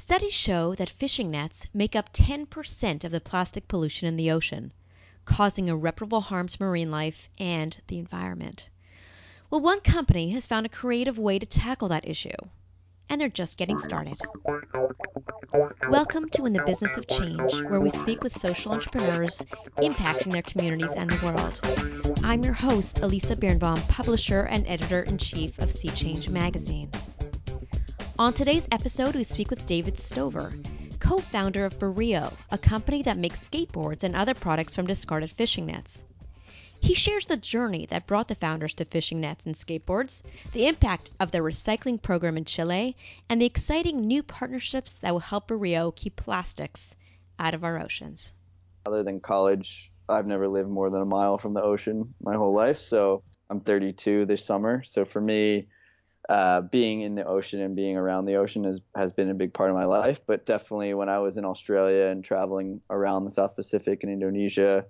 Studies show that fishing nets make up 10% of the plastic pollution in the ocean, causing irreparable harm to marine life and the environment. Well, one company has found a creative way to tackle that issue, and they're just getting started. Welcome to In the Business of Change, where we speak with social entrepreneurs impacting their communities and the world. I'm your host, Elisa Birnbaum, publisher and editor in chief of Sea Change magazine. On today's episode, we speak with David Stover, co founder of Bureo, a company that makes skateboards and other products from discarded fishing nets. He shares the journey that brought the founders to fishing nets and skateboards, the impact of their recycling program in Chile, and the exciting new partnerships that will help Bureo keep plastics out of our oceans. Other than college, I've never lived more than a mile from the ocean my whole life. So I'm 32 this summer. So for me, uh, being in the ocean and being around the ocean has, has been a big part of my life. But definitely when I was in Australia and traveling around the South Pacific and Indonesia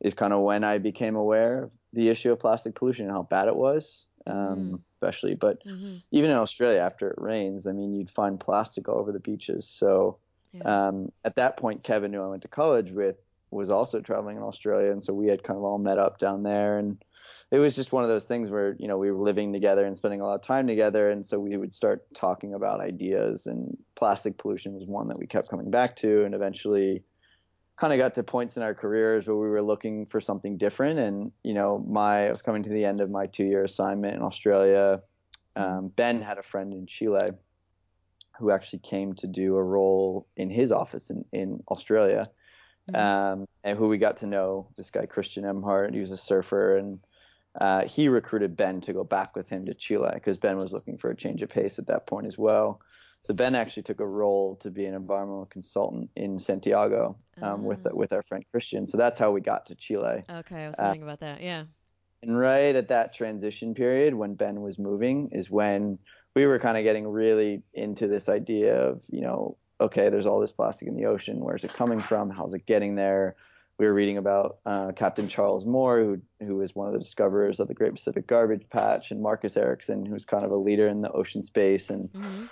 is kind of when I became aware of the issue of plastic pollution and how bad it was, um, mm. especially. But mm-hmm. even in Australia, after it rains, I mean, you'd find plastic all over the beaches. So yeah. um, at that point, Kevin, who I went to college with, was also traveling in Australia. And so we had kind of all met up down there and it was just one of those things where you know we were living together and spending a lot of time together. And so we would start talking about ideas and plastic pollution was one that we kept coming back to. And eventually kind of got to points in our careers where we were looking for something different. And you know my I was coming to the end of my two year assignment in Australia. Um, Ben had a friend in Chile who actually came to do a role in his office in, in Australia. Mm-hmm. um, and who we got to know this guy Christian Emhart. He was a surfer and uh, he recruited Ben to go back with him to Chile because Ben was looking for a change of pace at that point as well. So Ben actually took a role to be an environmental consultant in Santiago um, with ah. with our friend Christian. So that's how we got to Chile. Okay, I was wondering uh, about that. Yeah. And right at that transition period when Ben was moving is when we were kind of getting really into this idea of you know okay, there's all this plastic in the ocean. Where's it coming from? How's it getting there? We were reading about uh, Captain Charles Moore, who who was one of the discoverers of the Great Pacific Garbage Patch, and Marcus Eriksen, who's kind of a leader in the ocean space, and mm-hmm.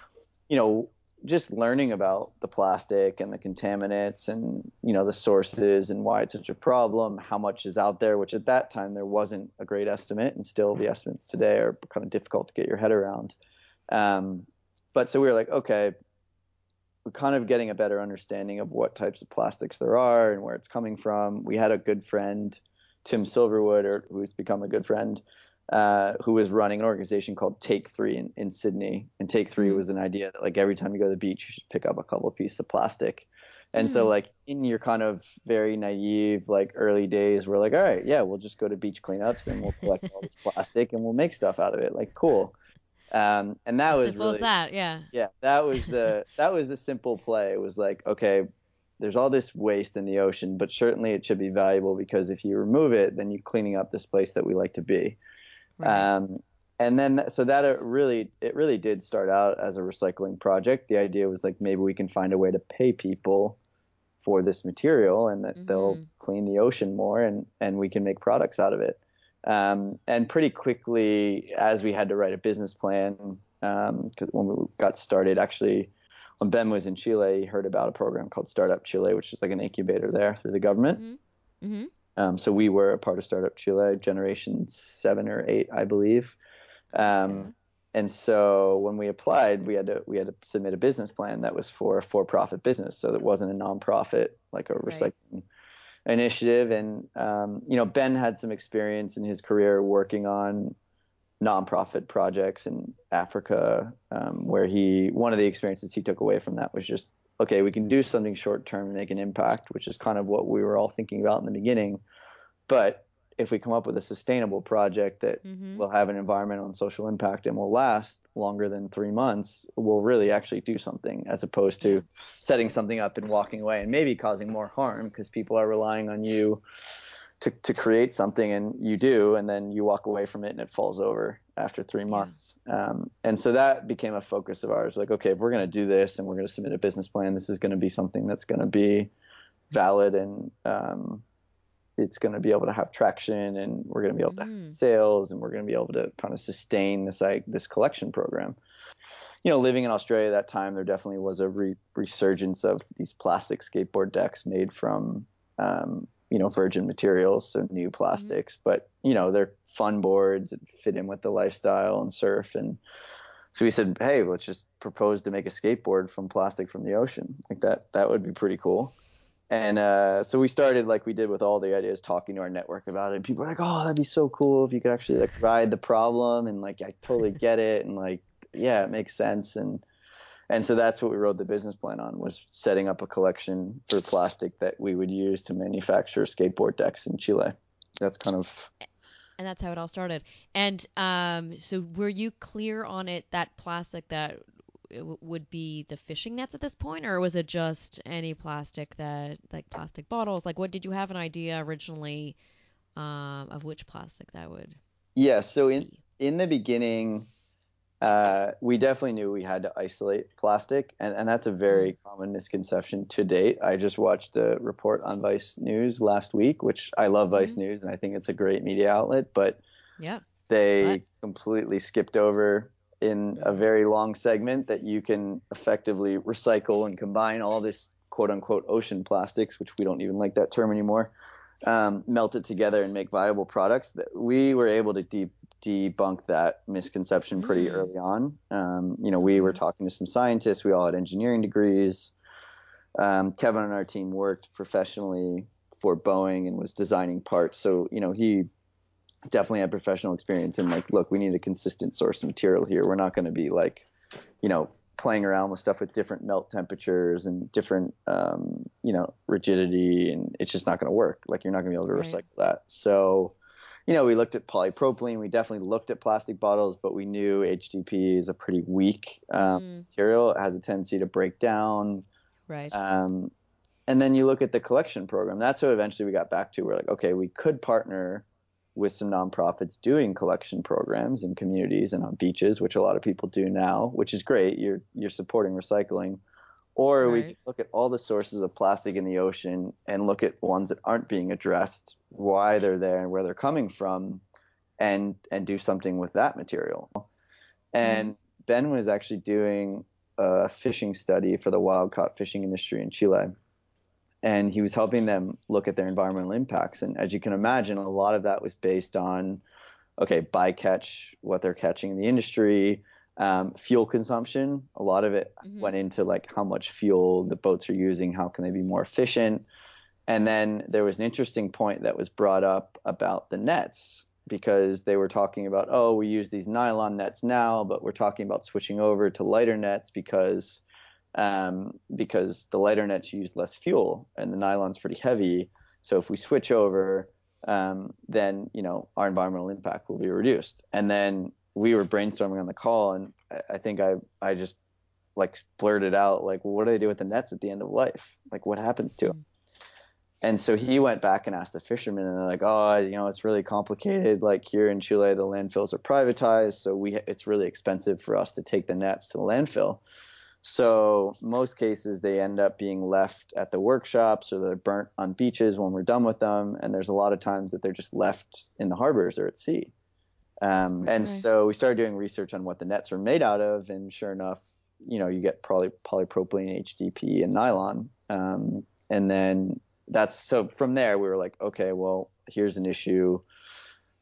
you know, just learning about the plastic and the contaminants, and you know, the sources and why it's such a problem, how much is out there, which at that time there wasn't a great estimate, and still the estimates today are kind of difficult to get your head around. Um, but so we were like, okay, we're kind of getting a better understanding of what types of plastics there are and where it's coming from. We had a good friend, Tim Silverwood, or who's become a good friend, uh, who was running an organization called Take Three in, in Sydney. And Take Three was an idea that like every time you go to the beach, you should pick up a couple of pieces of plastic. And mm so like in your kind of very naive like early days, we're like, all right, yeah, we'll just go to beach cleanups and we'll collect all this plastic and we'll make stuff out of it. Like cool. Um, and that was simple really, as that, yeah. Yeah, that was the that was the simple play. It was like, okay, there's all this waste in the ocean, but certainly it should be valuable because if you remove it, then you're cleaning up this place that we like to be. Right. Um, and then so that it really it really did start out as a recycling project. The idea was like maybe we can find a way to pay people for this material and that mm-hmm. they'll clean the ocean more and and we can make products out of it. Um, and pretty quickly, as we had to write a business plan, um, when we got started, actually, when Ben was in Chile, he heard about a program called Startup Chile, which is like an incubator there through the government. Mm-hmm. Mm-hmm. Um, so we were a part of Startup Chile, generation seven or eight, I believe. Um, and so when we applied, we had to we had to submit a business plan that was for a for-profit business, so it wasn't a nonprofit like a recycling right initiative. And um, you know, Ben had some experience in his career working on nonprofit projects in Africa, um, where he one of the experiences he took away from that was just okay, we can do something short term and make an impact, which is kind of what we were all thinking about in the beginning. But if we come up with a sustainable project that mm-hmm. will have an environmental and social impact and will last longer than three months, we'll really actually do something as opposed to setting something up and walking away and maybe causing more harm because people are relying on you to, to create something and you do, and then you walk away from it and it falls over after three months. Yeah. Um, and so that became a focus of ours. Like, okay, if we're going to do this and we're going to submit a business plan, this is going to be something that's going to be valid and um, it's going to be able to have traction and we're going to be able to have mm. sales and we're going to be able to kind of sustain this like this collection program you know, living in Australia at that time, there definitely was a re- resurgence of these plastic skateboard decks made from, um, you know, virgin materials, so new plastics. Mm-hmm. But you know, they're fun boards that fit in with the lifestyle and surf. And so we said, hey, let's just propose to make a skateboard from plastic from the ocean. Like that, that would be pretty cool. And uh, so we started like we did with all the ideas, talking to our network about it. And people were like, "Oh, that'd be so cool if you could actually like ride the problem." And like, I totally get it. And like, yeah, it makes sense. And and so that's what we wrote the business plan on was setting up a collection for plastic that we would use to manufacture skateboard decks in Chile. That's kind of and that's how it all started. And um, so, were you clear on it that plastic that would be the fishing nets at this point, or was it just any plastic that, like plastic bottles? Like, what did you have an idea originally um, of which plastic that would? Yeah. So in be? in the beginning, uh, we definitely knew we had to isolate plastic, and, and that's a very mm. common misconception to date. I just watched a report on Vice News last week, which I love Vice mm. News, and I think it's a great media outlet, but yeah, they completely skipped over in a very long segment that you can effectively recycle and combine all this quote unquote ocean plastics, which we don't even like that term anymore, um, melt it together and make viable products. That we were able to de- debunk that misconception pretty mm. early on. Um, you know, we were mm-hmm. talking to some scientists. We all had engineering degrees. Um, Kevin on our team worked professionally for Boeing and was designing parts. So you know, he definitely had professional experience and like, look, we need a consistent source of material here. We're not going to be like, you know, playing around with stuff with different melt temperatures and different, um, you know, rigidity, and it's just not going to work. Like, you're not going to be able to right. recycle that. So, you know, we looked at polypropylene. We definitely looked at plastic bottles, but we knew HDPE is a pretty weak um, mm. material. It has a tendency to break down. Right. Um, and then you look at the collection program. That's what eventually we got back to. We're like, okay, we could partner with some nonprofits doing collection programs in communities and on beaches, which a lot of people do now, which is great. You're you're supporting recycling. Or right. we can look at all the sources of plastic in the ocean and look at ones that aren't being addressed, why they're there and where they're coming from, and and do something with that material. And mm. Ben was actually doing a fishing study for the wild caught fishing industry in Chile and he was helping them look at their environmental impacts. And as you can imagine, a lot of that was based on, okay, bycatch, what they're catching in the industry, um, fuel consumption. A lot of it mm-hmm. went into like how much fuel the boats are using, how can they be more efficient. And then there was an interesting point that was brought up about the nets because they were talking about, oh, we use these nylon nets now, but we're talking about switching over to lighter nets because um, because the lighter nets use less fuel and the nylon's pretty heavy. So if we switch over, um, then you know our environmental impact will be reduced. And then we were brainstorming on the call, and I, think I I just like blurted out like, well, what do they do with the nets at the end of life? Like, what happens to them? And so he went back and asked the fishermen, and they're like, "Oh, you know, it's really complicated. Like here in Chile, the landfills are privatized, so we it's really expensive for us to take the nets to the landfill." So most cases they end up being left at the workshops or they're burnt on beaches when we're done with them. And there's a lot of times that they're just left in the harbors or at sea. Um, and so we started doing research on what the nets are made out of, and sure enough, you know, you get poly, polypropylene, HDPE, and nylon. Um, and then that's so from there we were like, okay, well, here's an issue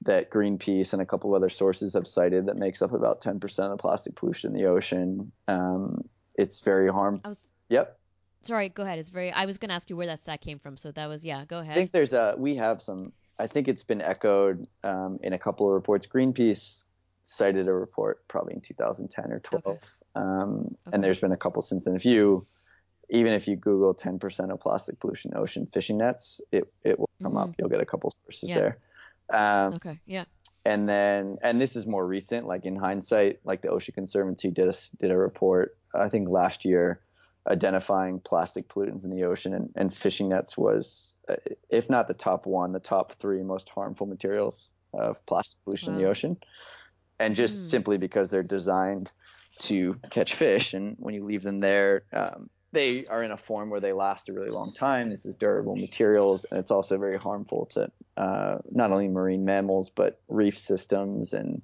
that Greenpeace and a couple of other sources have cited that makes up about 10% of plastic pollution in the ocean. Um, it's very harmful. I was. Yep. Sorry, go ahead. It's very. I was going to ask you where that stat came from, so that was yeah. Go ahead. I think there's a. We have some. I think it's been echoed um, in a couple of reports. Greenpeace cited a report probably in 2010 or 12, okay. Um, okay. and there's been a couple since then. If you even if you Google 10% of plastic pollution ocean fishing nets, it it will come mm-hmm. up. You'll get a couple sources yeah. there. Um, okay. Yeah. And then, and this is more recent. Like in hindsight, like the Ocean Conservancy did a did a report I think last year identifying plastic pollutants in the ocean and, and fishing nets was, uh, if not the top one, the top three most harmful materials of plastic pollution wow. in the ocean. And just mm. simply because they're designed to catch fish, and when you leave them there, um, they are in a form where they last a really long time. This is durable materials, and it's also very harmful to uh, not only marine mammals but reef systems and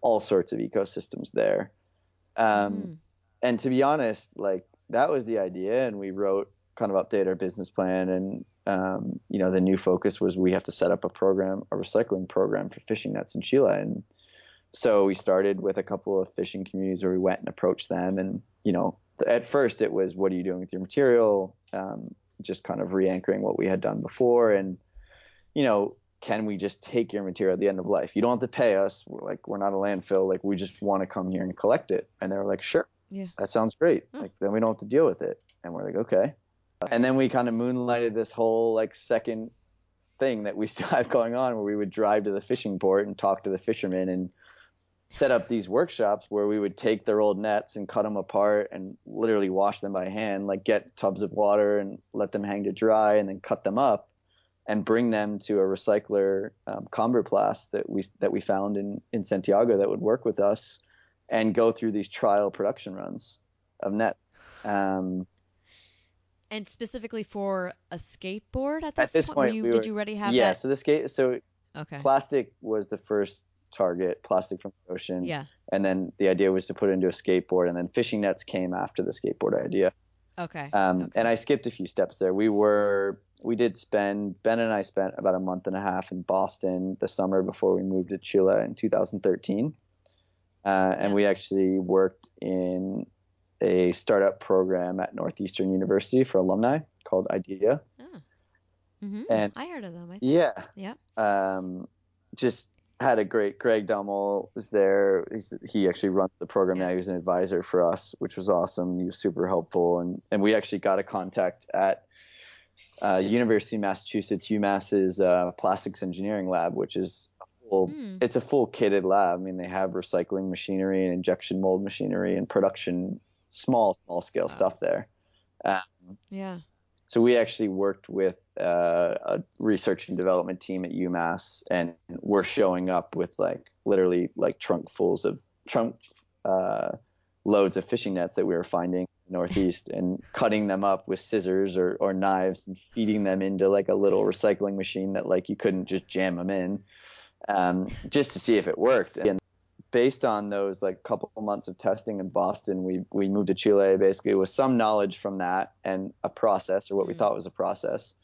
all sorts of ecosystems there. Um, mm and to be honest, like that was the idea, and we wrote kind of update our business plan, and um, you know the new focus was we have to set up a program, a recycling program for fishing nets in Chile, and so we started with a couple of fishing communities where we went and approached them, and you know at first it was what are you doing with your material, um, just kind of re-anchoring what we had done before, and you know can we just take your material at the end of life? You don't have to pay us. We're like we're not a landfill. Like we just want to come here and collect it. And they were like, sure, Yeah. that sounds great. Hmm. Like then we don't have to deal with it. And we're like, okay. And then we kind of moonlighted this whole like second thing that we still have going on, where we would drive to the fishing port and talk to the fishermen and set up these workshops where we would take their old nets and cut them apart and literally wash them by hand, like get tubs of water and let them hang to dry and then cut them up and bring them to a recycler, um, Comberplast that we that we found in in Santiago that would work with us, and go through these trial production runs of nets. Um, And specifically for a skateboard at this, at this point, point, you, we did you already have yeah. that? So the skate, so Okay. plastic was the first target, plastic from the ocean, Yeah. and then the idea was to put it into a skateboard, and then fishing nets came after the skateboard idea. Okay. Um, okay. And I skipped a few steps there. We were we did spend Ben and I spent about a month and a half in Boston the summer before we moved to Chile in 2013, uh, and Yeah. we actually worked in a startup program at Northeastern University for alumni called IDEA. hmm and- I heard of them. I think. Yeah. Yeah. Um, just had a great Greg Dummel was there. He's, he actually runs the program now. He was an advisor for us, which was awesome. He was super helpful, and and we actually got a contact at uh, University of Massachusetts UMass's uh, plastics engineering lab, which is a full. Hmm. It's a full kitted lab. I mean, they have recycling machinery and injection mold machinery and production, small small scale Wow. stuff there. Um, Yeah. so we actually worked with uh, a research and development team at UMass, and we're showing up with like literally like trunk fulls of trunk uh, loads of fishing nets that we were finding in the Northeast, and cutting them up with scissors or, or knives and feeding them into like a little recycling machine that like you couldn't just jam them in, um, just to see if it worked. And based on those like couple months of testing in Boston, we we moved to Chile basically with some knowledge from that and a process or what we Mm. thought was a process,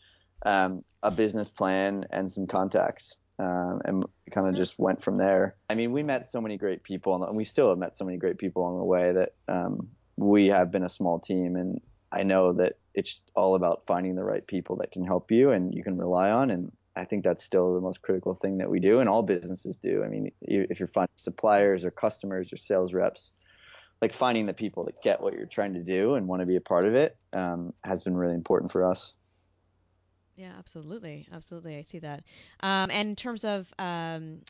um, a business plan and some contacts. Um, and kind of just went from there. I mean, we met so many great people, and we still have met so many great people along the way that um, we have been a small team, and I know that it's all about finding the right people that can help you and you can rely on. And I think that's still the most critical thing that we do, and all businesses do. I mean, if you're finding suppliers or customers or sales reps, like finding the people that get what you're trying to do and want to be a part of it um, has been really important for us. Yeah, absolutely, absolutely. I see that. Um, and in terms of um,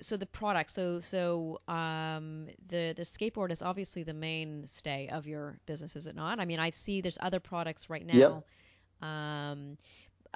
so the product, so so um, the the skateboard is obviously the mainstay of your business, is it not? I mean, I see there's other products right now. Um,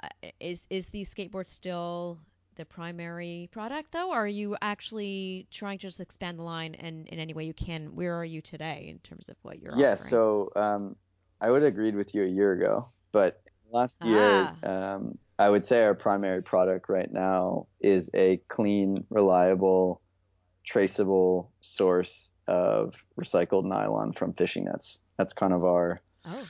uh, is is the skateboard still the primary product though? Or are you actually trying to just expand the line and in any way you can? Where are you today in terms of what you're yeah, offering? so um, I would have agreed with you a year ago, but last year, um, I would say our primary product right now is a clean, reliable, traceable source of recycled nylon from fishing nets. That's kind of our oh,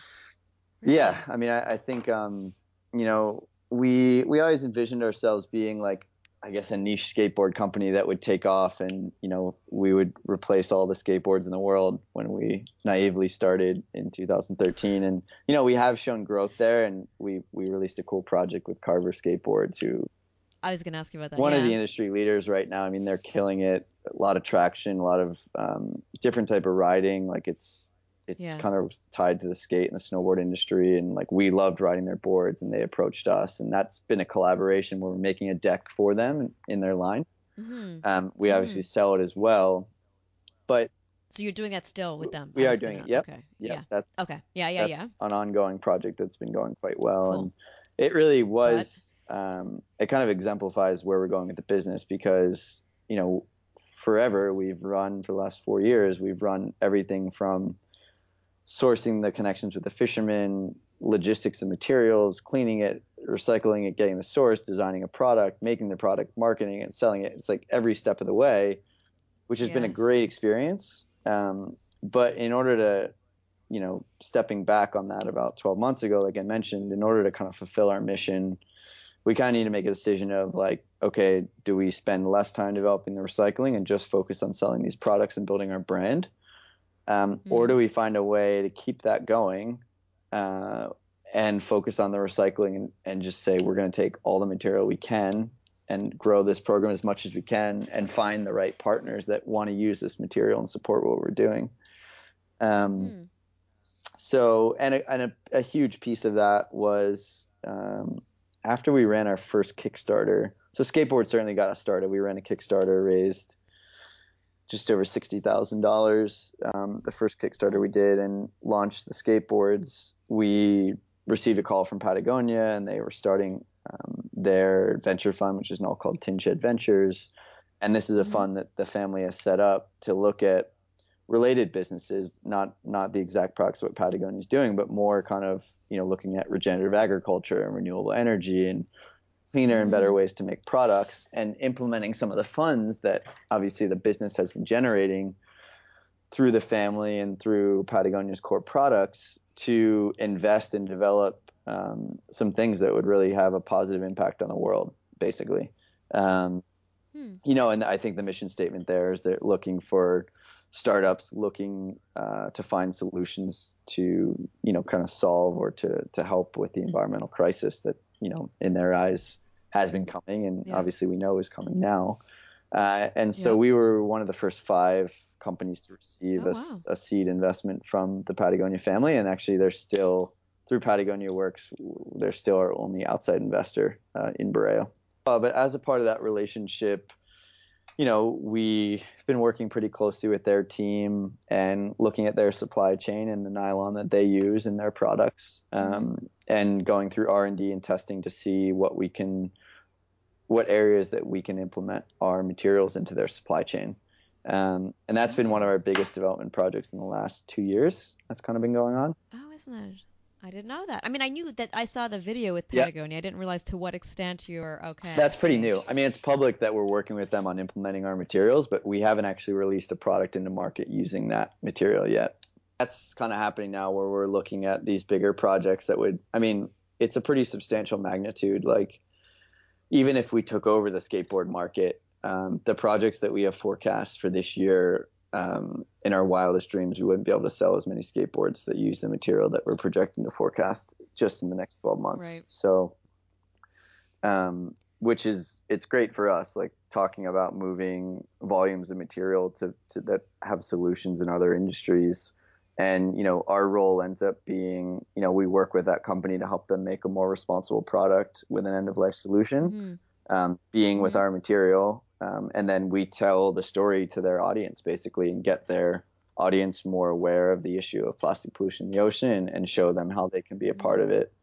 Yeah, I mean, I, I think um, you know we we always envisioned ourselves being like I guess a niche skateboard company that would take off, and you know we would replace all the skateboards in the world when we naively started in 2013, and you know we have shown growth there, and we we released a cool project with Carver Skateboards, who I was going to ask you about that. one yeah. of the industry leaders right now. I mean, they're killing it. A lot of traction, a lot of um, different type of riding. Like it's it's Yeah. kind of tied to the skate and the snowboard industry. And like we loved riding their boards, and they approached us, and that's been a collaboration where we're making a deck for them in their line. hmm Um, we Mm. obviously sell it as well, but So you're doing that still with them? We are doing it, yep. Okay. yeah, Yeah. that's Okay. Yeah. Yeah. that's Yeah. an ongoing project that's been going quite well Cool. and it really was um, it kind of exemplifies where we're going with the business because you know forever we've run for the last four years we've run everything from sourcing the connections with the fishermen logistics of materials cleaning it recycling it getting the source designing a product making the product marketing and selling it. It's like every step of the way which has been a great experience. Um, but in order to you know, stepping back on that about 12 months ago, like I mentioned, in order to kind of fulfill our mission, we kind of need to make a decision of like, okay, do we spend less time developing the recycling and just focus on selling these products and building our brand? Um, mm-hmm. Or do we find a way to keep that going uh, and focus on the recycling and, and just say we're going to take all the material we can and grow this program as much as we can and find the right partners that want to use this material and support what we're doing. Um, mm. So, and, a, and a, a, huge piece of that was um, after we ran our first Kickstarter. So, skateboard certainly got us started. We ran a Kickstarter, raised just over sixty thousand um, dollars. The first Kickstarter we did and launched the skateboards. We received a call from Patagonia, and they were starting um, their venture fund, which is now called Tin Shed Ventures. And this is a mm-hmm. fund that the family has set up to look at related businesses, not not the exact products what Patagonia is doing, but more kind of you know looking at regenerative agriculture and renewable energy and cleaner and better mm-hmm. ways to make products and implementing some of the funds that obviously the business has been generating through the family and through Patagonia's core products to invest and develop um, some things that would really have a positive impact on the world, basically. Um, hmm. You know, and I think the mission statement there is they're looking for startups looking uh, to find solutions to, you know, kind of solve or to to help with the environmental crisis that, you know, in their eyes has been coming and yeah. obviously we know is coming now. Uh, and so yeah. we were one of the first five companies to receive oh, a, wow. a, seed investment from the Patagonia family, and actually they're still through Patagonia Works, they're still our only outside investor uh, in Bureo. Uh, but as a part of that relationship, you know, we've been working pretty closely with their team and looking at their supply chain and the nylon that they use in their products, mm-hmm. um, and going through R and D and testing to see what we can, what areas that we can implement our materials into their supply chain. Um, and that's been one of our biggest development projects in the last two years. That's kind of been going on. Oh, isn't that? I didn't know that. I mean, I knew that I saw the video with Patagonia. I didn't realize to what extent you're okay. That's pretty new. I mean, it's public that we're working with them on implementing our materials, but we haven't actually released a product into market using that material yet. That's kind of happening now where we're looking at these bigger projects that would, I mean, it's a pretty substantial magnitude. Like, even if we took over the skateboard market, um, the projects that we have forecast for this year um, in our wildest dreams, we wouldn't be able to sell as many skateboards that use the material that we're projecting to forecast just in the next 12 months. Right. So, um, which is it's great for us, like talking about moving volumes of material to, to that have solutions in other industries. And you know, our role ends up being, you know, we work with that company to help them make a more responsible product with an end of life solution. Mm-hmm. Um, being mm-hmm. with our material um, and then we tell the story to their audience basically and get their audience more aware of the issue of plastic pollution in the ocean and show them how they can be a part of it.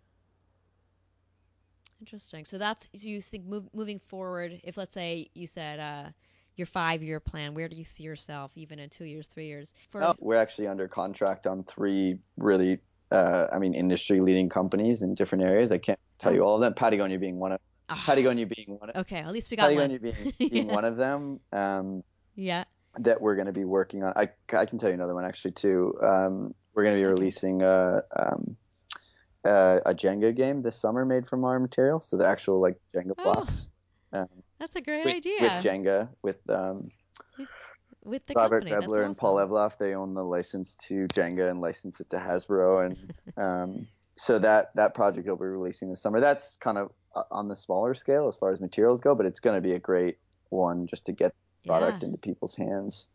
Interesting. So that's so you think move, moving forward. If let's say you said uh, your five-year plan, where do you see yourself even in two years, three years? For no, we're actually under contract on three really, uh, I mean, industry-leading companies in different areas. I can't tell you oh. all of them. Patagonia being one of Oh. Patagonia being one. Of, okay, at least we got Patagonia one. being, being yeah. one of them. Um, yeah. That we're going to be working on. I, I can tell you another one actually too. Um, we're going to be releasing a, um, a, a Jenga game this summer made from our material. So the actual like Jenga oh, blocks. Um, that's a great with, idea. With Jenga, with um, with the Robert company. Rebler and Paul Evloff, they own the license to Jenga and license it to Hasbro, and um, so that that project will be releasing this summer. That's kind of on the smaller scale as far as materials go, but it's going to be a great one just to get product yeah. into people's hands.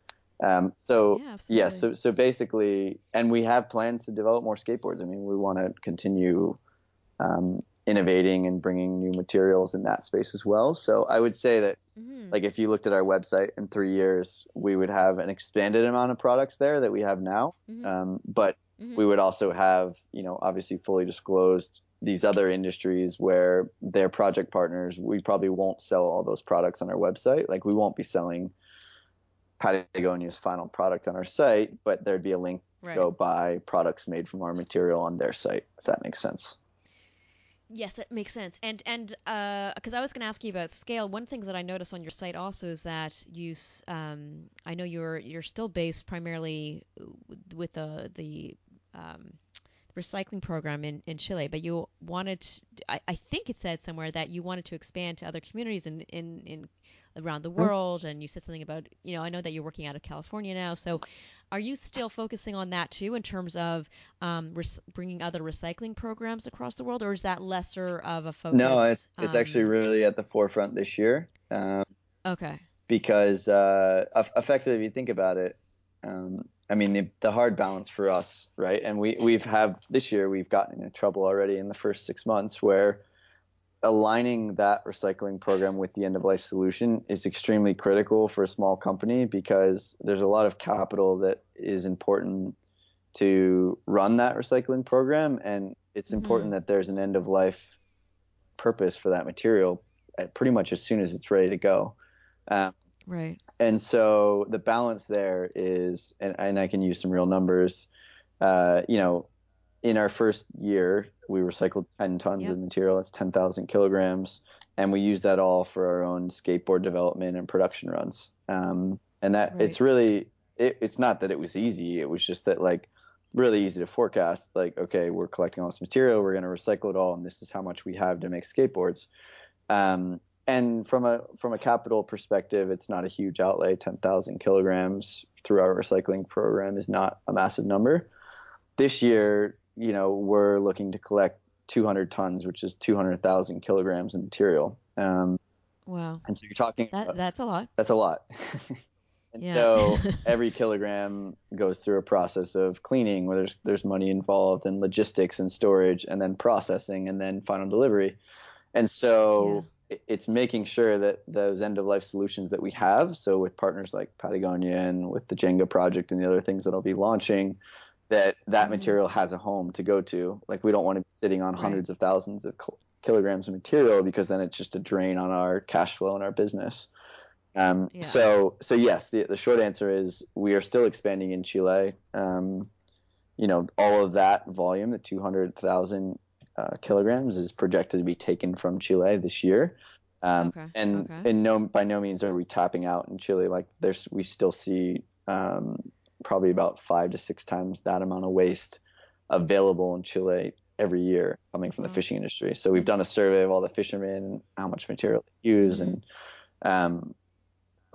Um, so yeah, yeah, so so basically, and we have plans to develop more skateboards. I mean, we want to continue um, innovating and bringing new materials in that space as well. So I would say that, mm-hmm. like, if you looked at our website in three years, we would have an expanded amount of products there that we have now. Mm-hmm. Um, but mm-hmm. we would also have, you know, obviously fully disclosed these other industries where their project partners, we probably won't sell all those products on our website. Like we won't be selling Patagonia's final product on our site, but there'd be a link right. to go buy products made from our material on their site, if that makes sense. Yes, it makes sense. And and because uh, I was going to ask you about scale, one thing that I noticed on your site also is that you, um, I know you're you're still based primarily with the the um, recycling program in, in Chile, but you wanted to, I, I think it said somewhere that you wanted to expand to other communities in, in, in around the Mm-hmm. world. And you said something about, you know, I know that you're working out of California now. So are you still focusing on that too in terms of um, res- bringing other recycling programs across the world, or is that lesser of a focus? No, it's it's actually um, really at the forefront this year. Um, okay. because uh, effectively, if you think about it, um, I mean the the hard balance for us, right? And we we've have this year we've gotten into trouble already in the first six months where aligning that recycling program with the end of life solution is extremely critical for a small company because there's a lot of capital that is important to run that recycling program and it's Mhm. important that there's an end of life purpose for that material at pretty much as soon as it's ready to go um, Right. and so the balance there is and, and i can use some real numbers uh, you know in our first year we recycled 10 tons Yep. of material that's 10000 kilograms and we use that all for our own skateboard development and production runs um, and that Right. it's really it, it's not that it was easy it was just that like really easy to forecast like okay we're collecting all this material we're going to recycle it all and this is how much we have to make skateboards um, and from a from a capital perspective, it's not a huge outlay. Ten thousand kilograms through our recycling program is not a massive number. This year, you know, we're looking to collect 200 tons, which is 200,000 kilograms of material. Um, Wow. and so you're talking That about- that's a lot. that's a lot. and Yeah. so every kilogram goes through a process of cleaning where there's there's money involved and logistics and storage and then processing and then final delivery. And so it- it's making sure that those end of life solutions that we have, so with partners like Patagonia and with the Jenga project and the other things that I'll be launching, that that Mhm. material has a home to go to. Like we don't want to be sitting on Right. hundreds of thousands of kil- kilograms of material because then it's just a drain on our cash flow and our business. Um, Yeah. So, so yes, the, the short answer is we are still expanding in Chile. Um, you know, all of that volume, the 200,000 uh, kilograms, is projected to be taken from Chile this year. Um, Okay, And okay. in no, by no means are we tapping out in Chile. Like there's, we still see um, probably about five to six times that amount of waste available in Chile every year coming from the Wow. fishing industry. So we've done a survey of all the fishermen how much material they use, Mhm. and um,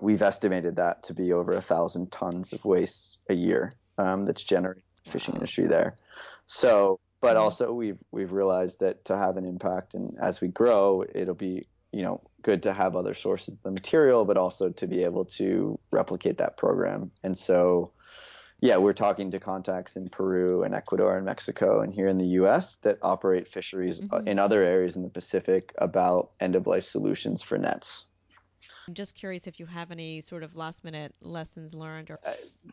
we've estimated that to be over a thousand tons of waste a year um, that's generated in the fishing Wow. industry there. So, but Mhm. also we've we've realized that to have an impact and as we grow, it'll be you know good to have other sources of the material, but also to be able to replicate that program. And so, yeah, we're talking to contacts in Peru and Ecuador and Mexico and here in the U.S. that operate fisheries uh Mhm. in other areas in the Pacific about end of life solutions for nets. I'm just curious if you have any sort of last minute lessons learned or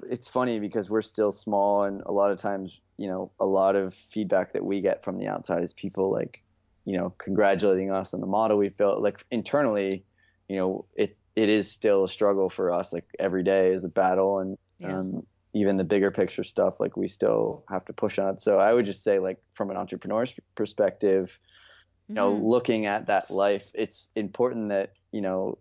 it's funny because we're still small and a lot of times you know a lot of feedback that we get from the outside is people like you know congratulating us on the model we've built like internally you know it's it is still a struggle for us like every day is a battle and Yeah. um, even the bigger picture stuff like we still have to push on so i would just say like from an entrepreneur's perspective you know Mhm. looking at that life it's important that you know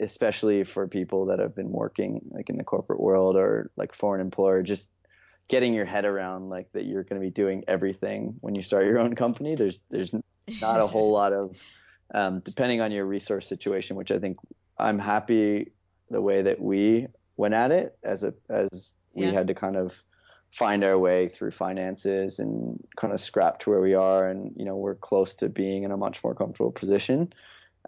especially for people that have been working like in the corporate world or like foreign employer just getting your head around like that you're going to be doing everything when you start your own company there's there's not a whole lot of um, depending on your resource situation which i think i'm happy the way that we went at it as a as we had to kind of find our way through finances and kind of scrap to where we are and you know we're close to being in a much more comfortable position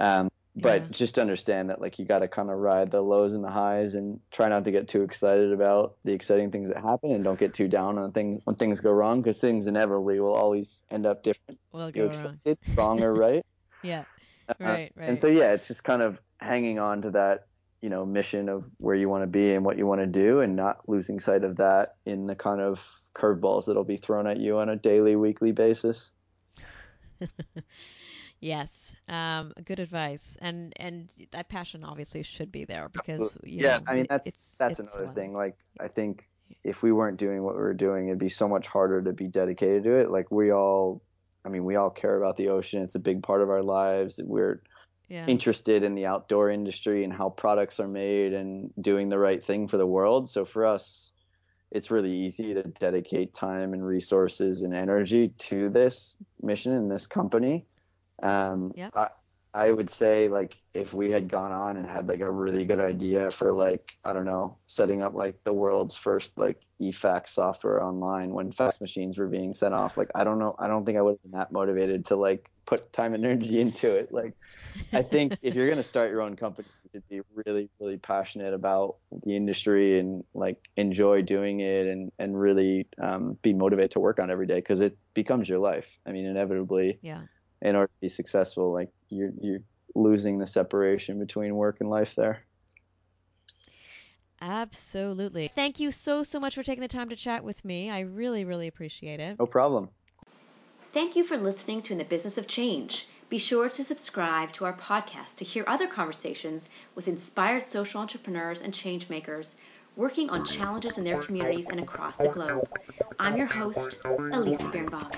um, but Yeah. just understand that like you got to kind of ride the lows and the highs and try not to get too excited about the exciting things that happen and don't get too down on things when things go wrong because things inevitably will always end up different Will go wrong. wrong or right Yeah. Uh, Right, right. and so yeah it's just kind of hanging on to that you know mission of where you want to be and what you want to do and not losing sight of that in the kind of curveballs that'll be thrown at you on a daily weekly basis. Yes. Um, good advice. And and that passion obviously should be there because yeah know, i mean that's it's, that's it's, another um, thing like i think if we weren't doing what we were doing it'd be so much harder to be dedicated to it. Like we all i mean we all care about the ocean. It's a big part of our lives. We're Yeah. interested in the outdoor industry and how products are made and doing the right thing for the world so for us it's really easy to dedicate time and resources and energy to this mission and this company. Um, yep. I, I would say like if we had gone on and had like a really good idea for like I don't know setting up like the world's first like eFax software online when fax machines were being sent off like I don't know I don't think I would have been that motivated to like put time and energy into it like I think if you're gonna start your own company you should be really really passionate about the industry and like enjoy doing it and and really um, be motivated to work on every day because it becomes your life. I mean inevitably yeah. in order to be successful like you're you're losing the separation between work and life there. Absolutely. Thank you so so much for taking the time to chat with me. I really really appreciate it. No problem. Thank you for listening to in the business of change be sure to subscribe to our podcast to hear other conversations with inspired social entrepreneurs and change makers working on challenges in their communities and across the globe. I'm your host, Elisa Birnbaum.